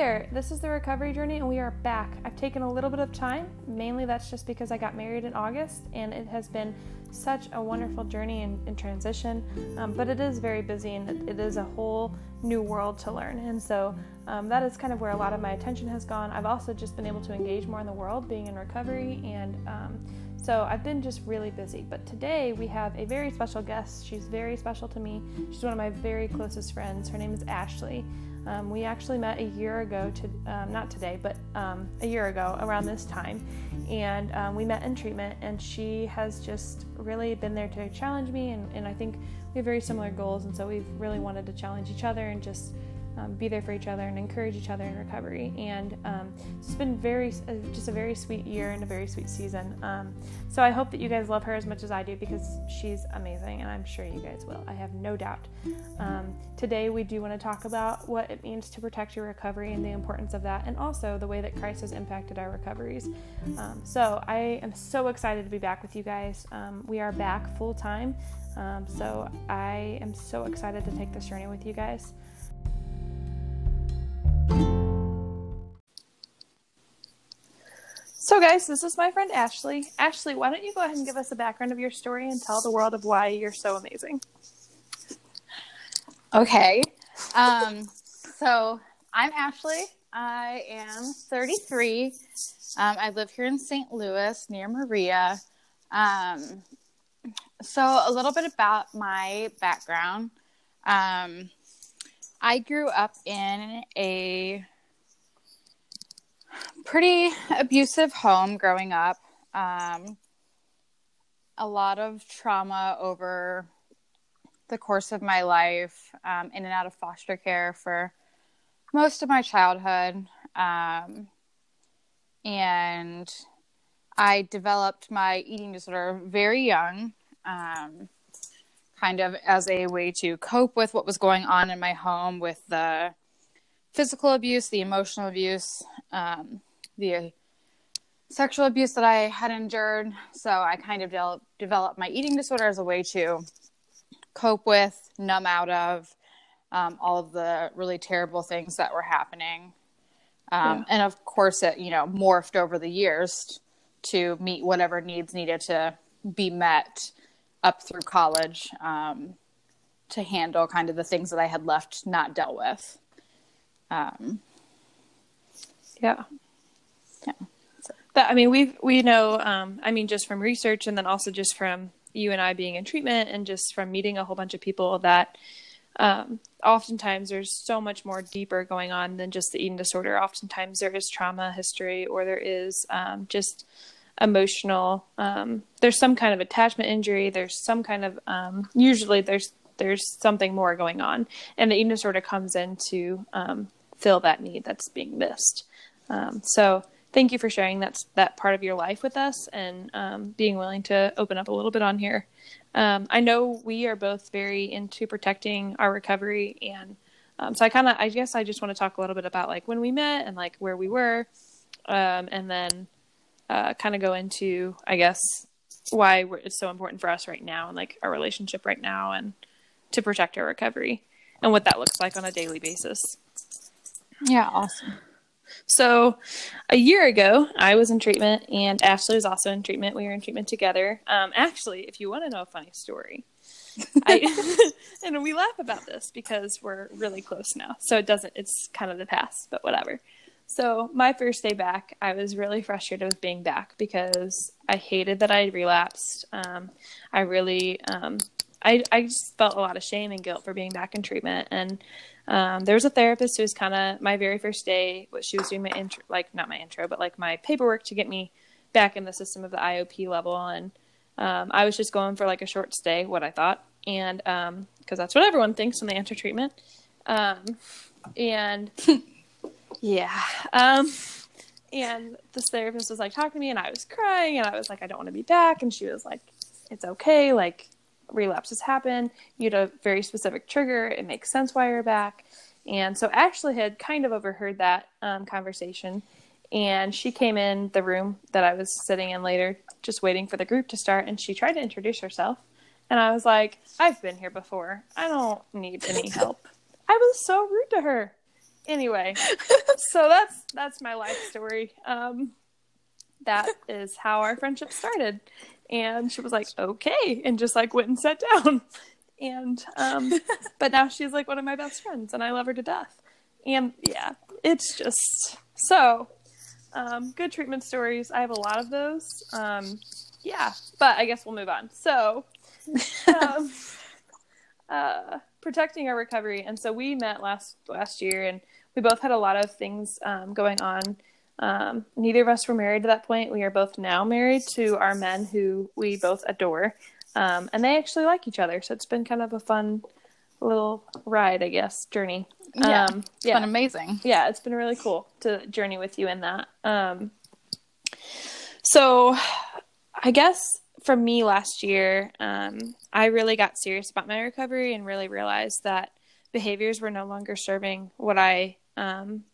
there. This is the recovery journey, and we are back. I've taken a little bit of time. Mainly, that's just because I got married in August, and it has been such a wonderful journey in transition. Um, but it is very busy, and it, it is a whole new world to learn. And so um, that is kind of where a lot of my attention has gone. I've also just been able to engage more in the world, being in recovery, and um, so I've been just really busy. But today we have a very special guest. She's very special to me. She's one of my very closest friends. Her name is Ashleigh. Um, we actually met a year ago, to um, not today, but um, a year ago around this time, and um, we met in treatment. And she has just really been there to challenge me, and, and I think we have very similar goals, and so we've really wanted to challenge each other and just um, be there for each other and encourage each other in recovery. And um, it's been very, uh, just a very sweet year and a very sweet season. Um, so I hope that you guys love her as much as I do because she's amazing, and I'm sure you guys will. I have no doubt. Um, today we do want to talk about what it means to protect your recovery and the importance of that, and also the way that Christ has impacted our recoveries. Um, so I am so excited to be back with you guys. Um, we are back full time. So I am so excited to take this journey with you guys. So, guys, this is my friend Ashleigh. Ashleigh, why don't you go ahead and give us a background of your story and tell the world of why you're so amazing? Okay. Um, so, I'm Ashleigh. I am 33. Um, I live here in St. Louis near Maria. Um, so, a little bit about my background. Um, I grew up in a pretty abusive home growing up. Um, a lot of trauma over the course of my life, um, in and out of foster care for most of my childhood. Um, and I developed my eating disorder very young, um, kind of as a way to cope with what was going on in my home with the physical abuse, the emotional abuse, um, the sexual abuse that I had endured. So I kind of de- developed my eating disorder as a way to cope with, numb out of um, all of the really terrible things that were happening. Um, yeah. And of course, it you know morphed over the years to meet whatever needs needed to be met up through college um, to handle kind of the things that I had left not dealt with. Um, yeah. Yeah. So. That I mean, we we know. Um, I mean, just from research, and then also just from you and I being in treatment, and just from meeting a whole bunch of people that. Um, oftentimes there's so much more deeper going on than just the eating disorder. Oftentimes there is trauma history or there is um, just emotional. Um, there's some kind of attachment injury. There's some kind of um, usually there's there's something more going on, and the eating disorder comes in to um, fill that need that's being missed. Um, so thank you for sharing that that part of your life with us and um, being willing to open up a little bit on here. Um, I know we are both very into protecting our recovery, and um, so I kind of, I guess, I just want to talk a little bit about like when we met and like where we were, um, and then uh, kind of go into, I guess, why it's so important for us right now and like our relationship right now, and to protect our recovery and what that looks like on a daily basis. Yeah, awesome. So, a year ago, I was in treatment, and Ashleigh was also in treatment. We were in treatment together. Um, actually, if you want to know a funny story, I, and we laugh about this because we're really close now. So it doesn't. It's kind of the past, but whatever. So my first day back, I was really frustrated with being back because I hated that I relapsed. Um, I really, um, I, I just felt a lot of shame and guilt for being back in treatment, and um, there was a therapist who was kind of my very first day. What she was doing my intro, like not my intro, but like my paperwork to get me back in the system of the IOP level, and um, I was just going for like a short stay, what I thought, and because um, that's what everyone thinks when they enter treatment, um, and yeah, um, and this therapist was like talking to me, and I was crying, and I was like, I don't want to be back, and she was like, it's okay, like relapses happen. You had a very specific trigger. It makes sense why you're back. And so Ashleigh had kind of overheard that um, conversation. And she came in the room that I was sitting in later, just waiting for the group to start. And she tried to introduce herself. And I was like, I've been here before. I don't need any help. I was so rude to her. anyway, so that's that's my life story. Um, that is how our friendship started. And she was like, okay, and just like went and sat down. And um, but now she's like one of my best friends, and I love her to death. And yeah, it's just so um, good treatment stories. I have a lot of those. Um, yeah, but I guess we'll move on. So, um, uh, protecting our recovery, and so we met last last year, and we both had a lot of things um, going on. Um, neither of us were married at that point. We are both now married to our men who we both adore, um, and they actually like each other. So it's been kind of a fun little ride, I guess, journey. Yeah, um, it's yeah. been amazing. Yeah, it's been really cool to journey with you in that. Um, so, I guess for me last year, um, I really got serious about my recovery and really realized that behaviors were no longer serving what I um,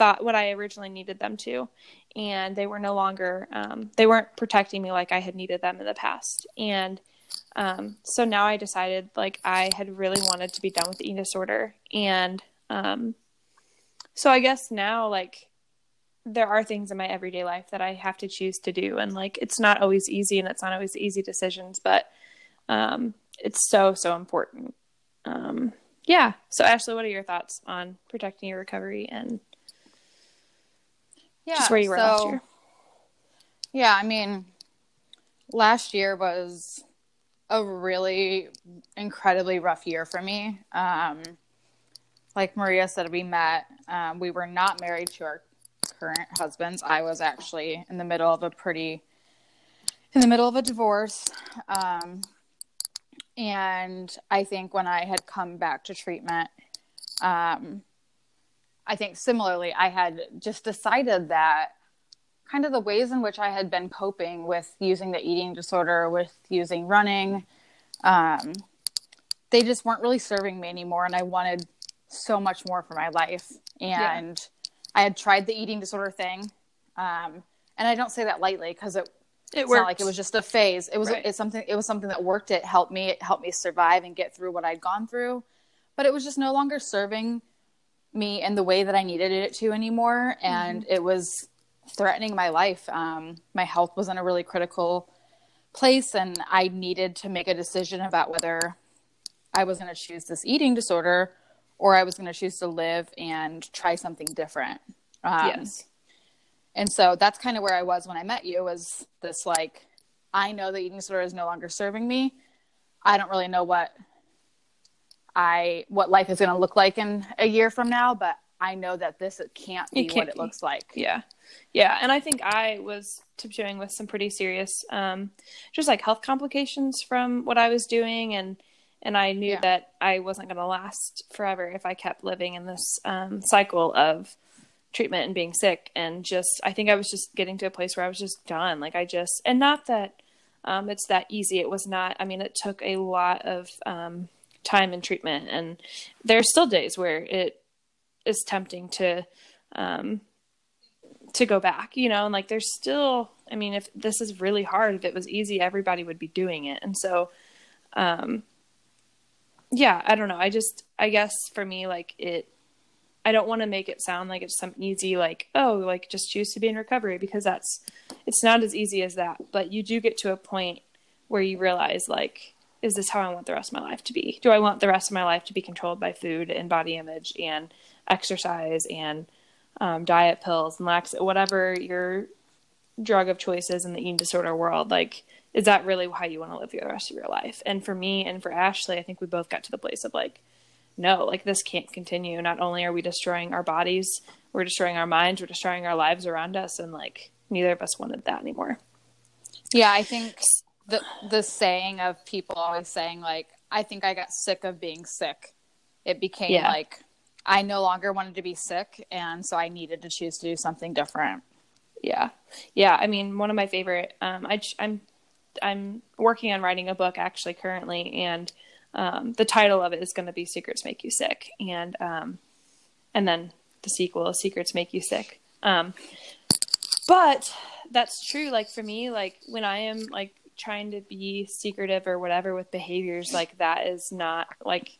thought what I originally needed them to, and they were no longer um, they weren't protecting me like I had needed them in the past. And um, so now I decided like I had really wanted to be done with the eating disorder, and um, so I guess now like there are things in my everyday life that I have to choose to do, and like it's not always easy, and it's not always easy decisions, but um, it's so so important. Um, yeah. So Ashleigh, what are your thoughts on protecting your recovery and yeah, just where you were so, last year? Yeah, I mean, last year was a really incredibly rough year for me. Um, like Maria said, we met. Um, we were not married to our current husbands. I was actually in the middle of a pretty, in the middle of a divorce. Um, and I think when I had come back to treatment, um, I think similarly, I had just decided that kind of the ways in which I had been coping with using the eating disorder, with using running, um, they just weren't really serving me anymore. And I wanted so much more for my life. And yeah. I had tried the eating disorder thing. Um, and I don't say that lightly because it, it it's not like it was just a phase. It was right. it's something it was something that worked. It helped me. It helped me survive and get through what I'd gone through. But it was just no longer serving me in the way that I needed it to anymore. And mm-hmm. it was threatening my life. Um, my health was in a really critical place, and I needed to make a decision about whether I was going to choose this eating disorder or I was going to choose to live and try something different. Um, yes. And so that's kind of where I was when I met you was this like, I know the eating disorder is no longer serving me. I don't really know what I what life is going to look like in a year from now, but I know that this it can't be it can't what it be. looks like. Yeah. Yeah, and I think I was tiptoeing with some pretty serious um just like health complications from what I was doing and and I knew yeah. that I wasn't going to last forever if I kept living in this um cycle of treatment and being sick and just I think I was just getting to a place where I was just done. Like I just and not that um it's that easy. It was not I mean it took a lot of um time and treatment. And there are still days where it is tempting to um to go back you know and like there's still i mean if this is really hard if it was easy everybody would be doing it. And so um yeah i don't know. I just i guess for me like it i don't want to make it sound like it's some easy like oh like just choose to be in recovery because that's it's not as easy as that. But you do get to a point where you realize like is this how i want the rest of my life to be? Do i want the rest of my life to be controlled by food and body image and exercise and um, diet pills and lax whatever your drug of choice is in the eating disorder world? Like is that really how you want to live the rest of your life? And for me and for ashleigh i think we both got to the place of like no like this can't continue. Not only are we destroying our bodies we're destroying our minds we're destroying our lives around us and like neither of us wanted that anymore. Yeah i think the the saying of people always saying like i think i got sick of being sick it became yeah. like I no longer wanted to be sick, and so I needed to choose to do something different. Yeah, yeah. I mean, one of my favorite. Um, I, I'm I'm working on writing a book actually currently, and um, the title of it is going to be "Secrets Make You Sick," and um, and then the sequel, "Secrets Make You Sick." Um, but that's true. Like for me, like when I am like trying to be secretive or whatever with behaviors, like that is not like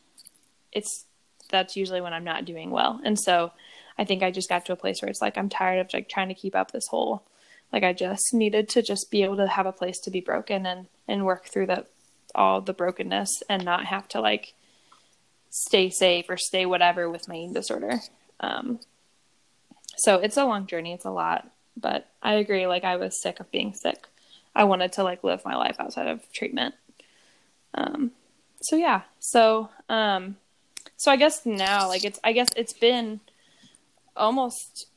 it's that's usually when I'm not doing well. And so I think I just got to a place where it's like I'm tired of like trying to keep up this whole like I just needed to just be able to have a place to be broken and and work through the all the brokenness and not have to like stay safe or stay whatever with my eating disorder. Um, so it's a long journey. It's a lot, but I agree. Like I was sick of being sick. I wanted to like live my life outside of treatment. Um, so yeah. So, um, so I guess now, like it's, I guess it's been almost,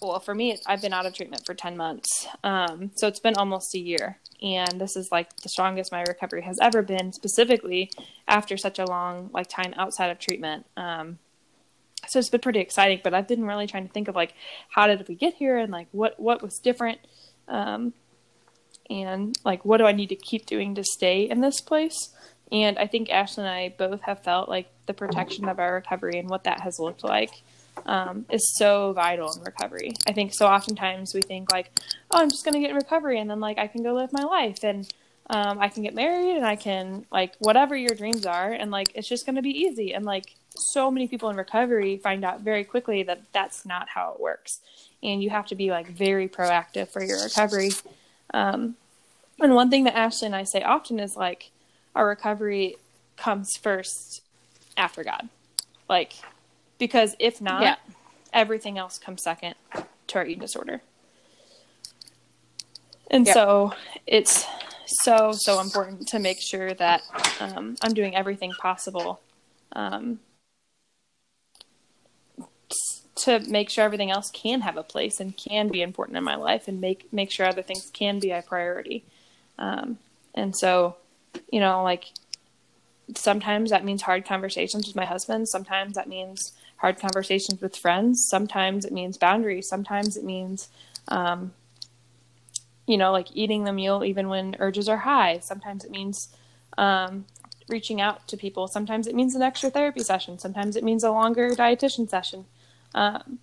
well, for me, I've been out of treatment for 10 months. Um, so it's been almost a year and this is like the strongest my recovery has ever been specifically after such a long like time outside of treatment um, so it's been pretty exciting but i've been really trying to think of like how did we get here and like what what was different um, and like what do i need to keep doing to stay in this place and i think ashleigh and i both have felt like the protection of our recovery and what that has looked like um, is so vital in recovery. I think so oftentimes we think like, oh, I'm just going to get in recovery and then like I can go live my life and um, I can get married and I can like whatever your dreams are and like it's just going to be easy. And like so many people in recovery find out very quickly that that's not how it works. And you have to be like very proactive for your recovery. Um, and one thing that Ashleigh and I say often is like our recovery comes first after God. Like because if not, yeah. everything else comes second to our eating disorder. And yep. so it's so so important to make sure that um, I'm doing everything possible um, to make sure everything else can have a place and can be important in my life, and make make sure other things can be a priority. Um, and so, you know, like sometimes that means hard conversations with my husband. Sometimes that means hard conversations with friends. Sometimes it means boundaries. Sometimes it means, um, you know, like eating the meal even when urges are high. Sometimes it means um, reaching out to people. Sometimes it means an extra therapy session. Sometimes it means a longer dietitian session. Um,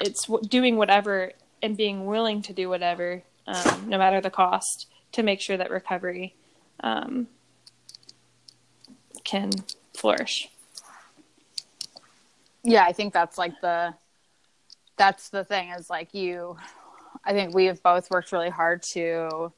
it's doing whatever and being willing to do whatever, um, no matter the cost, to make sure that recovery um, can flourish. Yeah i think that's like the that's the thing is like you i think we have both worked really hard to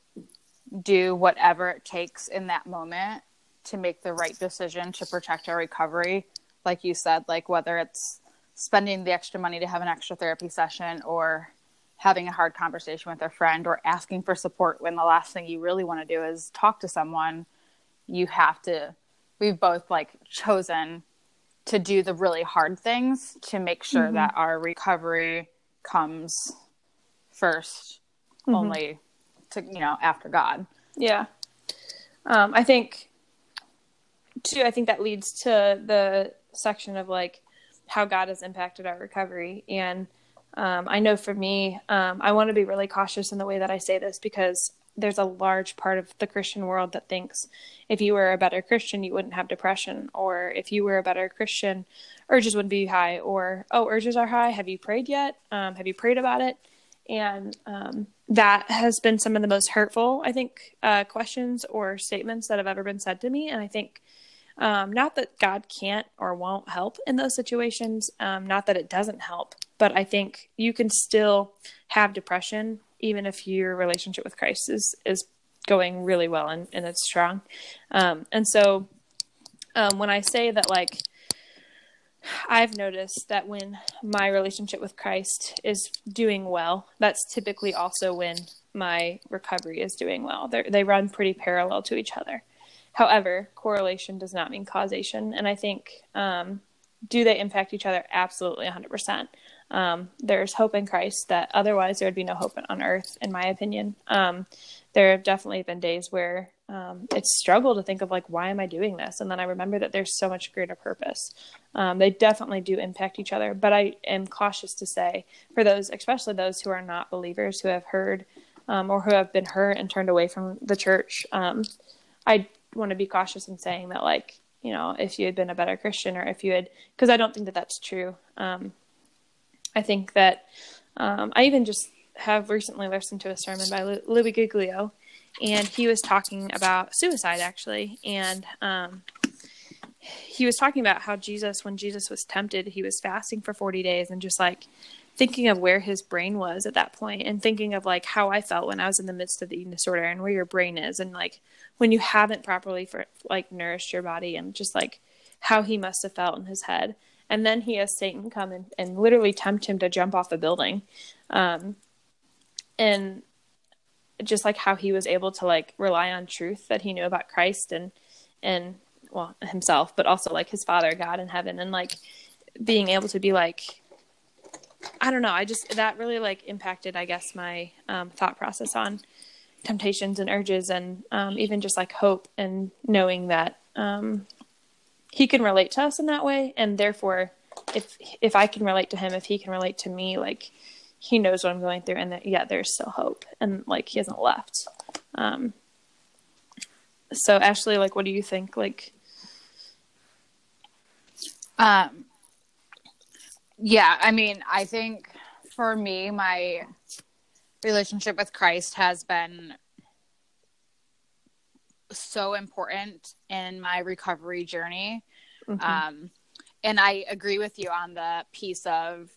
do whatever it takes in that moment to make the right decision to protect our recovery. Like you said like whether it's spending the extra money to have an extra therapy session or having a hard conversation with a friend or asking for support when the last thing you really want to do is talk to someone you have to we've both like chosen to do the really hard things to make sure mm-hmm. that our recovery comes 1st mm-hmm. only to you know after god yeah um, i think too i think that leads to the section of like how god has impacted our recovery and um, i know for me um, i want to be really cautious in the way that i say this because there's a large part of the Christian world that thinks if you were a better Christian, you wouldn't have depression, or if you were a better Christian, urges wouldn't be high, or oh, urges are high. Have you prayed yet? Um, have you prayed about it? And um, that has been some of the most hurtful, I think, uh, questions or statements that have ever been said to me. And I think um, not that God can't or won't help in those situations, um, not that it doesn't help, but I think you can still have depression even if your relationship with Christ is is going really well and, and it's strong. Um, and so um, when I say that like I've noticed that when my relationship with Christ is doing well, that's typically also when my recovery is doing well. They're, they run pretty parallel to each other. However, correlation does not mean causation. And I think, um, do they impact each other? Absolutely 100% um, there's hope in Christ that otherwise there would be no hope on earth, in my opinion. Um, there have definitely been days where um, it's struggle to think of like, why am I doing this? And then I remember that there's so much greater purpose. Um, they definitely do impact each other, but I am cautious to say for those, especially those who are not believers, who have heard um, or who have been hurt and turned away from the church, I want to be cautious in saying that like, you know, if you had been a better Christian or if you had, because I don't think that that's true. Um, I think that um, I even just have recently listened to a sermon by Louis Giglio, and he was talking about suicide actually, and um, he was talking about how Jesus, when Jesus was tempted, he was fasting for 40 days and just like thinking of where his brain was at that point and thinking of like how I felt when I was in the midst of the eating disorder and where your brain is and like when you haven't properly for like nourished your body and just like how he must have felt in his head. And then he has Satan come and, and literally tempt him to jump off a building. Um, and just like how he was able to like rely on truth that he knew about Christ and, and well, himself, but also like his father, God in heaven, and like being able to be like, I don't know. I just that really like impacted, I guess, my um, thought process on temptations and urges, and um, even just like hope and knowing that um, he can relate to us in that way, and therefore, if if I can relate to him, if he can relate to me, like he knows what I'm going through, and that yeah, there's still hope, and like he hasn't left. Um, so Ashleigh, like, what do you think? Like, um, yeah, I mean, I think for me, my relationship with Christ has been so important in my recovery journey. Mm-hmm. Um, and I agree with you on the piece of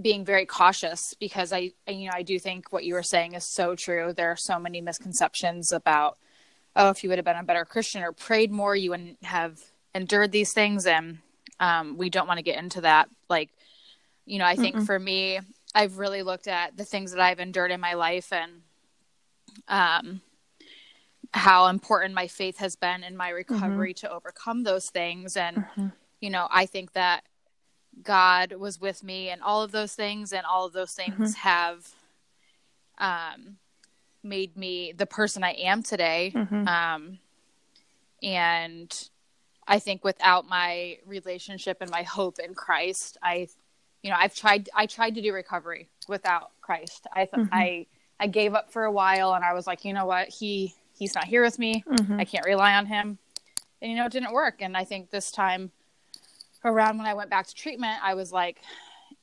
being very cautious because I, you know, I do think what you were saying is so true. There are so many misconceptions about, oh, if you would have been a better Christian or prayed more, you wouldn't have endured these things. And um, we don't want to get into that. Like, you know, I think Mm-mm. for me, I've really looked at the things that I've endured in my life and um, how important my faith has been in my mm-hmm. recovery mm-hmm. to overcome those things. And, mm-hmm. you know, I think that God was with me and all of those things, and all of those things mm-hmm. have um, made me the person I am today. Mm-hmm. Um, and I think without my relationship and my hope in Christ, I, you know, I've tried, I tried to do recovery without Christ. I, th- mm-hmm. I, I gave up for a while and I was like, you know what? He, he's not here with me. Mm-hmm. I can't rely on him. And, you know, it didn't work. And I think this time around when I went back to treatment, I was like,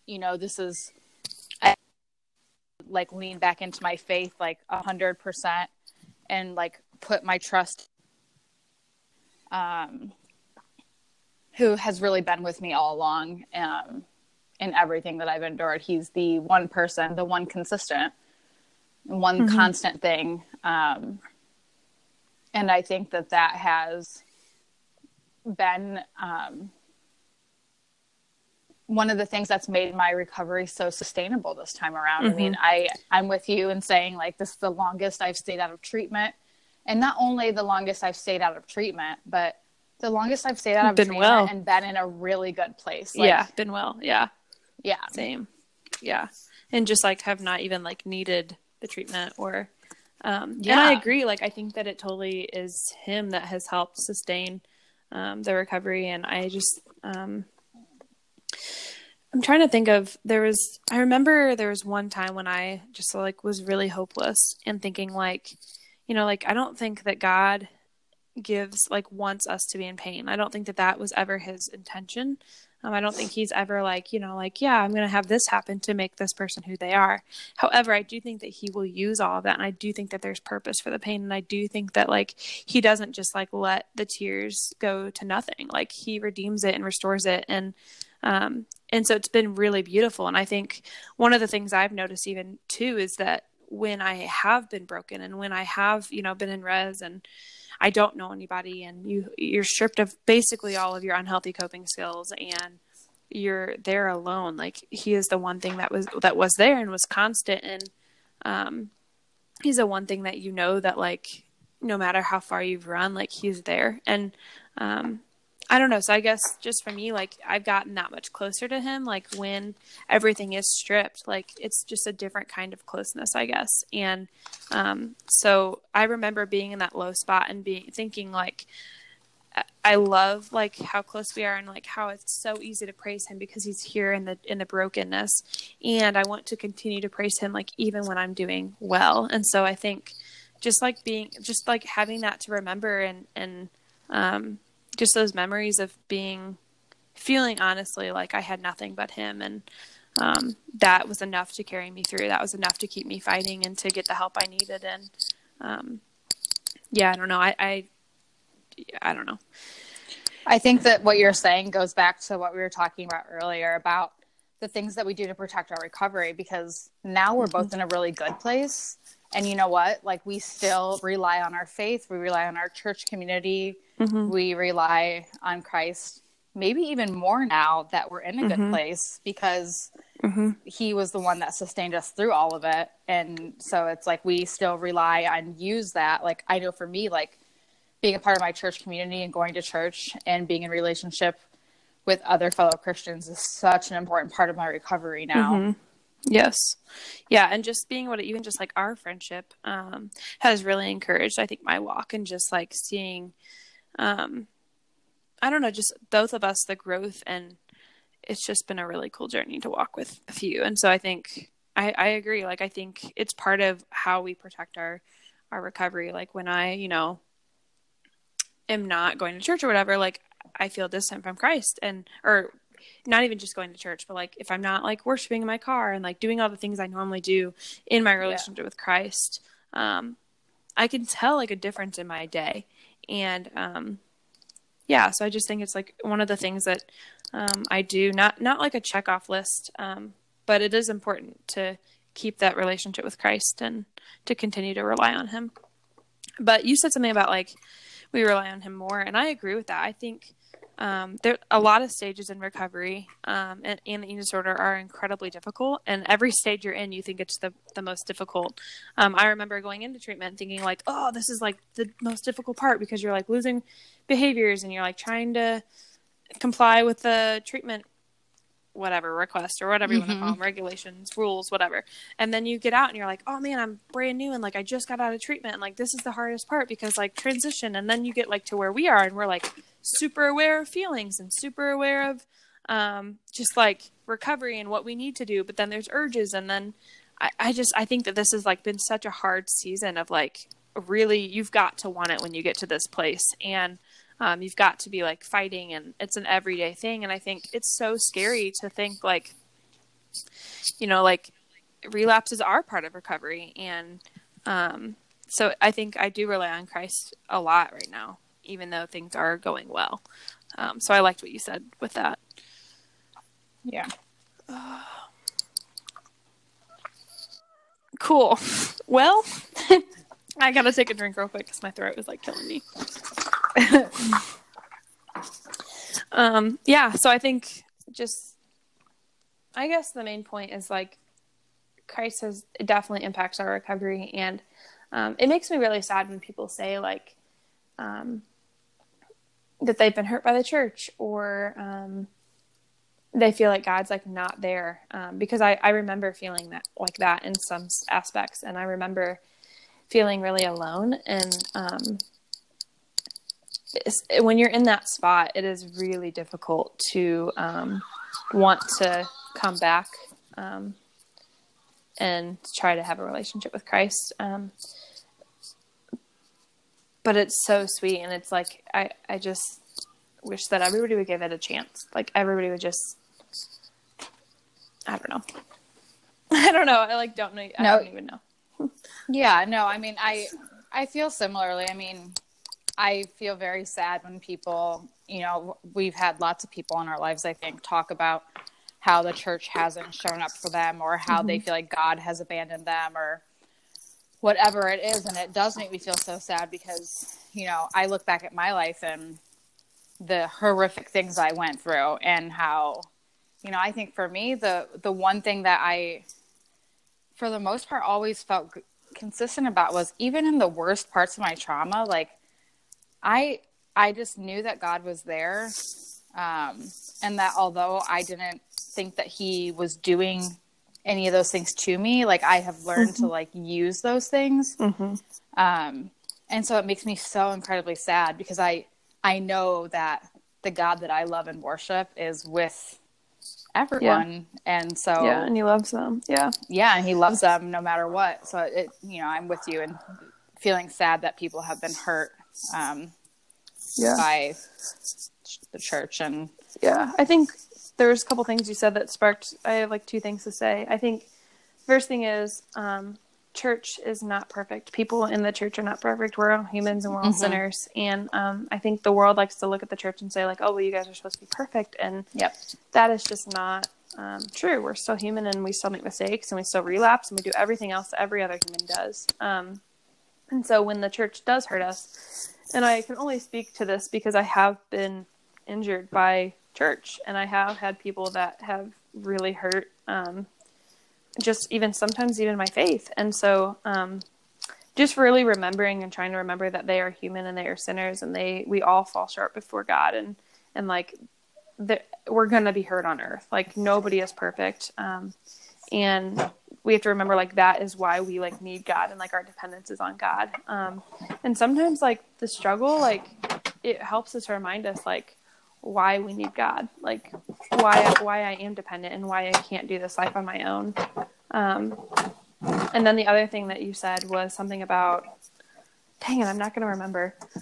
you know, this is, I like lean back into my faith like a hundred percent and like put my trust um who has really been with me all along um in everything that I've endured. He's the one person, the one consistent, one mm-hmm. constant thing. Um and I think that that has been um one of the things that's made my recovery so sustainable this time around. Mm-hmm. I mean, mm-hmm. I I'm with you in saying like this is the longest I've stayed out of treatment, and not only the longest I've stayed out of treatment, but the longest I've stayed out of been treatment well. and been in a really good place. Like, yeah, been well. Yeah, yeah, same. Yeah, and just like have not even like needed the treatment or. Um, yeah. And I agree. Like, I think that it totally is him that has helped sustain um, the recovery. And I just, um, I'm trying to think of there was I remember there was one time when I just like was really hopeless and thinking like you know like I don't think that God gives like wants us to be in pain. I don't think that that was ever his intention. Um, I don't think he's ever like, you know, like, yeah, I'm going to have this happen to make this person who they are. However, I do think that he will use all of that. And I do think that there's purpose for the pain. And I do think that, like, he doesn't just like let the tears go to nothing. Like, he redeems it and restores it. And um, and so it's been really beautiful. And I think one of the things I've noticed even too is that when I have been broken and when I have, you know, been in res and I don't know anybody and you you're stripped of basically all of your unhealthy coping skills and you're there alone. Like he is the one thing that was that was there and was constant and um he's the one thing that you know that like no matter how far you've run, like he's there. And um I don't know. So I guess just for me, like I've gotten that much closer to him. Like when everything is stripped, like it's just a different kind of closeness, I guess. And um, so I remember being in that low spot and being thinking like, I love like how close we are and like how it's so easy to praise him because he's here in the in the brokenness, and I want to continue to praise him like even when I'm doing well. And so I think just like being just like having that to remember and and um, just those memories of being feeling honestly like I had nothing but him and um, that was enough to carry me through. That was enough to keep me fighting and to get the help I needed. And um, yeah, I don't know. I, I, I don't know. I think that what you're saying goes back to what we were talking about earlier about the things that we do to protect our recovery because now we're both in a really good place. And you know what? Like we still rely on our faith, we rely on our church community, Mm-hmm. we rely on Christ, maybe even more now that we're in a good place because Mm-hmm. he was the one that sustained us through all of it. And so it's like we still rely on use that. Like I know for me, like being a part of my church community and going to church and being in relationship with other fellow Christians is such an important part of my recovery now. Mm-hmm. Yes. Yeah. And just being what even just like our friendship um, has really encouraged, I think, my walk and just like seeing, um, I don't know, just both of us, the growth and it's just been a really cool journey to walk with a few. And so I think I, I agree. Like, I think it's part of how we protect our, our recovery. Like when I, you know, am not going to church or whatever, like I feel distant from Christ and, or not even just going to church, but like if I'm not like worshiping in my car and like doing all the things I normally do in my relationship with Christ, um, I can tell like a difference in my day. And um, yeah, so I just think it's like one of the things that um, I do, not not like a check off list, um, but it is important to keep that relationship with Christ and to continue to rely on Him. But you said something about like we rely on Him more, and I agree with that. I think um, there a lot of stages in recovery um, and, and the eating disorder are incredibly difficult and every stage you're in you think it's the, the most difficult. Um, i remember going into treatment thinking like oh this is like the most difficult part because you're like losing behaviors and you're like trying to comply with the treatment whatever request or whatever you want to call them regulations rules whatever. And then you get out and you're like oh man i'm brand new and like i just got out of treatment and like this is the hardest part because like transition. And then you get like to where we are and we're like super aware of feelings and super aware of um, just like recovery and what we need to do. But then there's urges and then I, I just i think that this has like been such a hard season of like really you've got to want it when you get to this place. And um, you've got to be like fighting and it's an everyday thing and i think it's so scary to think like you know like relapses are part of recovery and um, so i think i do rely on christ a lot right now even though things are going well. Um, so i liked what you said with that. Yeah. cool. Well i gotta take a drink real quick because my throat is like killing me um yeah so i think just i guess the main point is like christ has definitely impacts our recovery and um, it makes me really sad when people say like um, that they've been hurt by the church or um, they feel like god's like not there. Um, because I, I remember feeling that like that in some aspects and i remember feeling really alone and um, when you're in that spot, it is really difficult to um, want to come back um, and try to have a relationship with Christ. Um, but it's so sweet, and it's like I, I just wish that everybody would give it a chance. Like everybody would just, I don't know, I don't know. I like don't know. I No. don't even know. Yeah, no, I mean, I I feel similarly. I mean, I feel very sad when people, you know, we've had lots of people in our lives, I think, talk about how the church hasn't shown up for them or how they mm-hmm. feel like God has abandoned them or whatever it is. And it does make me feel so sad because, you know, I look back at my life and the horrific things I went through and how, you know, I think for me, the, the one thing that I, for the most part, always felt consistent about was even in the worst parts of my trauma, like I, I just knew that God was there. Um, and that although I didn't think that he was doing any of those things to me, like I have learned to like use those things. Um, and so it makes me so incredibly sad because I, I know that the God that I love and worship is with everyone. And so, Yeah, and he loves them. Yeah. yeah, and he loves them no matter what. So it, you know, I'm with you and feeling sad that people have been hurt um, Yeah. by the church and Yeah, I think there's a couple things you said that sparked. I have like two things to say. I think first thing is um, church is not perfect. People in the church are not perfect. We're all humans and we're all Mhm. sinners. And um, I think the world likes to look at the church and say, like, oh, well, you guys are supposed to be perfect. And Yep. that is just not um, true. We're still human and we still make mistakes and we still relapse and we do everything else that every other human does. Um, and so when the church does hurt us, and I can only speak to this because I have been injured by church and I have had people that have really hurt um, just even sometimes even my faith. And so um, just really remembering and trying to remember that they are human and they are sinners and they we all fall short before God and and like the, we're gonna be hurt on earth. Like nobody is perfect. Um, and we have to remember like that is why we like need God and like our dependence is on God. Um, and sometimes like the struggle, like it helps us remind us like why we need God, like why why I am dependent and why I can't do this life on my own. Um, and then the other thing that you said was something about, dang it, I'm not gonna remember.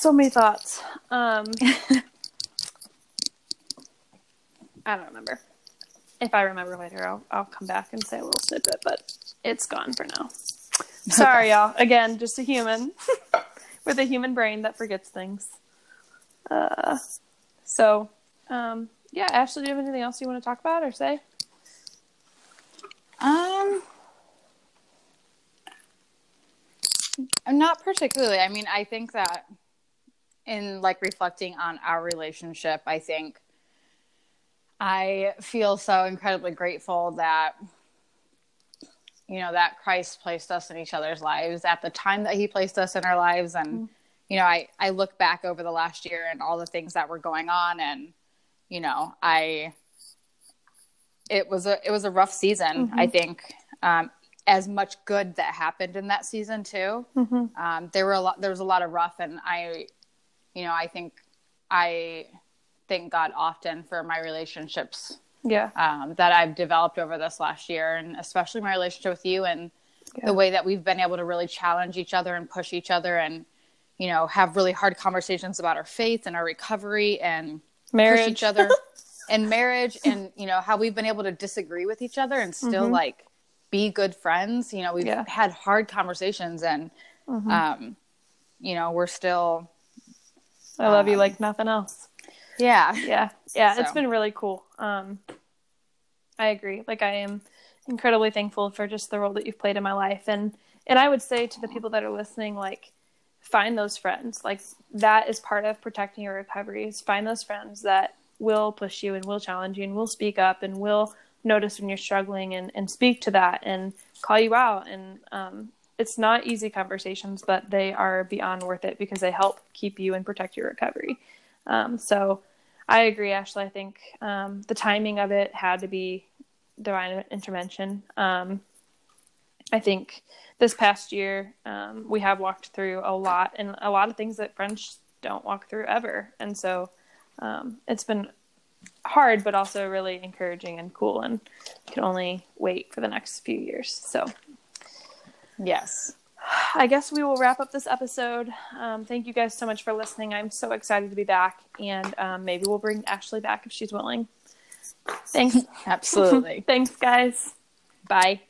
so many thoughts. Um, I don't remember. If I remember later, I'll I'll come back and say a little snippet, but it's gone for now. Sorry, y'all. Again, just a human with a human brain that forgets things. Uh, so, um, yeah, Ashleigh, do you have anything else you want to talk about or say? Um, not particularly. I mean, I think that in like reflecting on our relationship, I think I feel so incredibly grateful that you know that Christ placed us in each other's lives at the time that he placed us in our lives and you know, I I look back over the last year and all the things that were going on and you know, I it was a it was a rough season, I think. Um as much good that happened in that season too. Mm-hmm. Um, there were a lot. There was a lot of rough, and I, you know, I think I thank God often for my relationships Yeah. um, that I've developed over this last year, and especially my relationship with you, and Yeah. the way that we've been able to really challenge each other and push each other, and you know, have really hard conversations about our faith and our recovery, and Marriage. push each other and marriage, and you know, how we've been able to disagree with each other and still Mhm. like be good friends. You know, we've Yeah. had hard conversations, and Mhm. um, you know, we're still, I love you um, like nothing else. Yeah, Yeah. Yeah. It's been really cool. Um, I agree. Like I am incredibly thankful for just the role that you've played in my life. And, and I would say to the people that are listening, like, find those friends. Like that is part of protecting your recovery is find those friends that will push you and will challenge you and will speak up and will notice when you're struggling and, and speak to that and call you out. And, um, it's not easy conversations, but they are beyond worth it because they help keep you and protect your recovery. Um, so I agree, Ashleigh. I think um, the timing of it had to be divine intervention. Um, I think this past year um, we have walked through a lot and a lot of things that French don't walk through ever. And so um, it's been hard, but also really encouraging and cool. And can only wait for the next few years. So yes. I guess we will wrap up this episode. Um, thank you guys so much for listening. I'm so excited to be back, and um, maybe we'll bring Ashleigh back if she's willing. Thanks. Absolutely. Thanks, guys. Bye.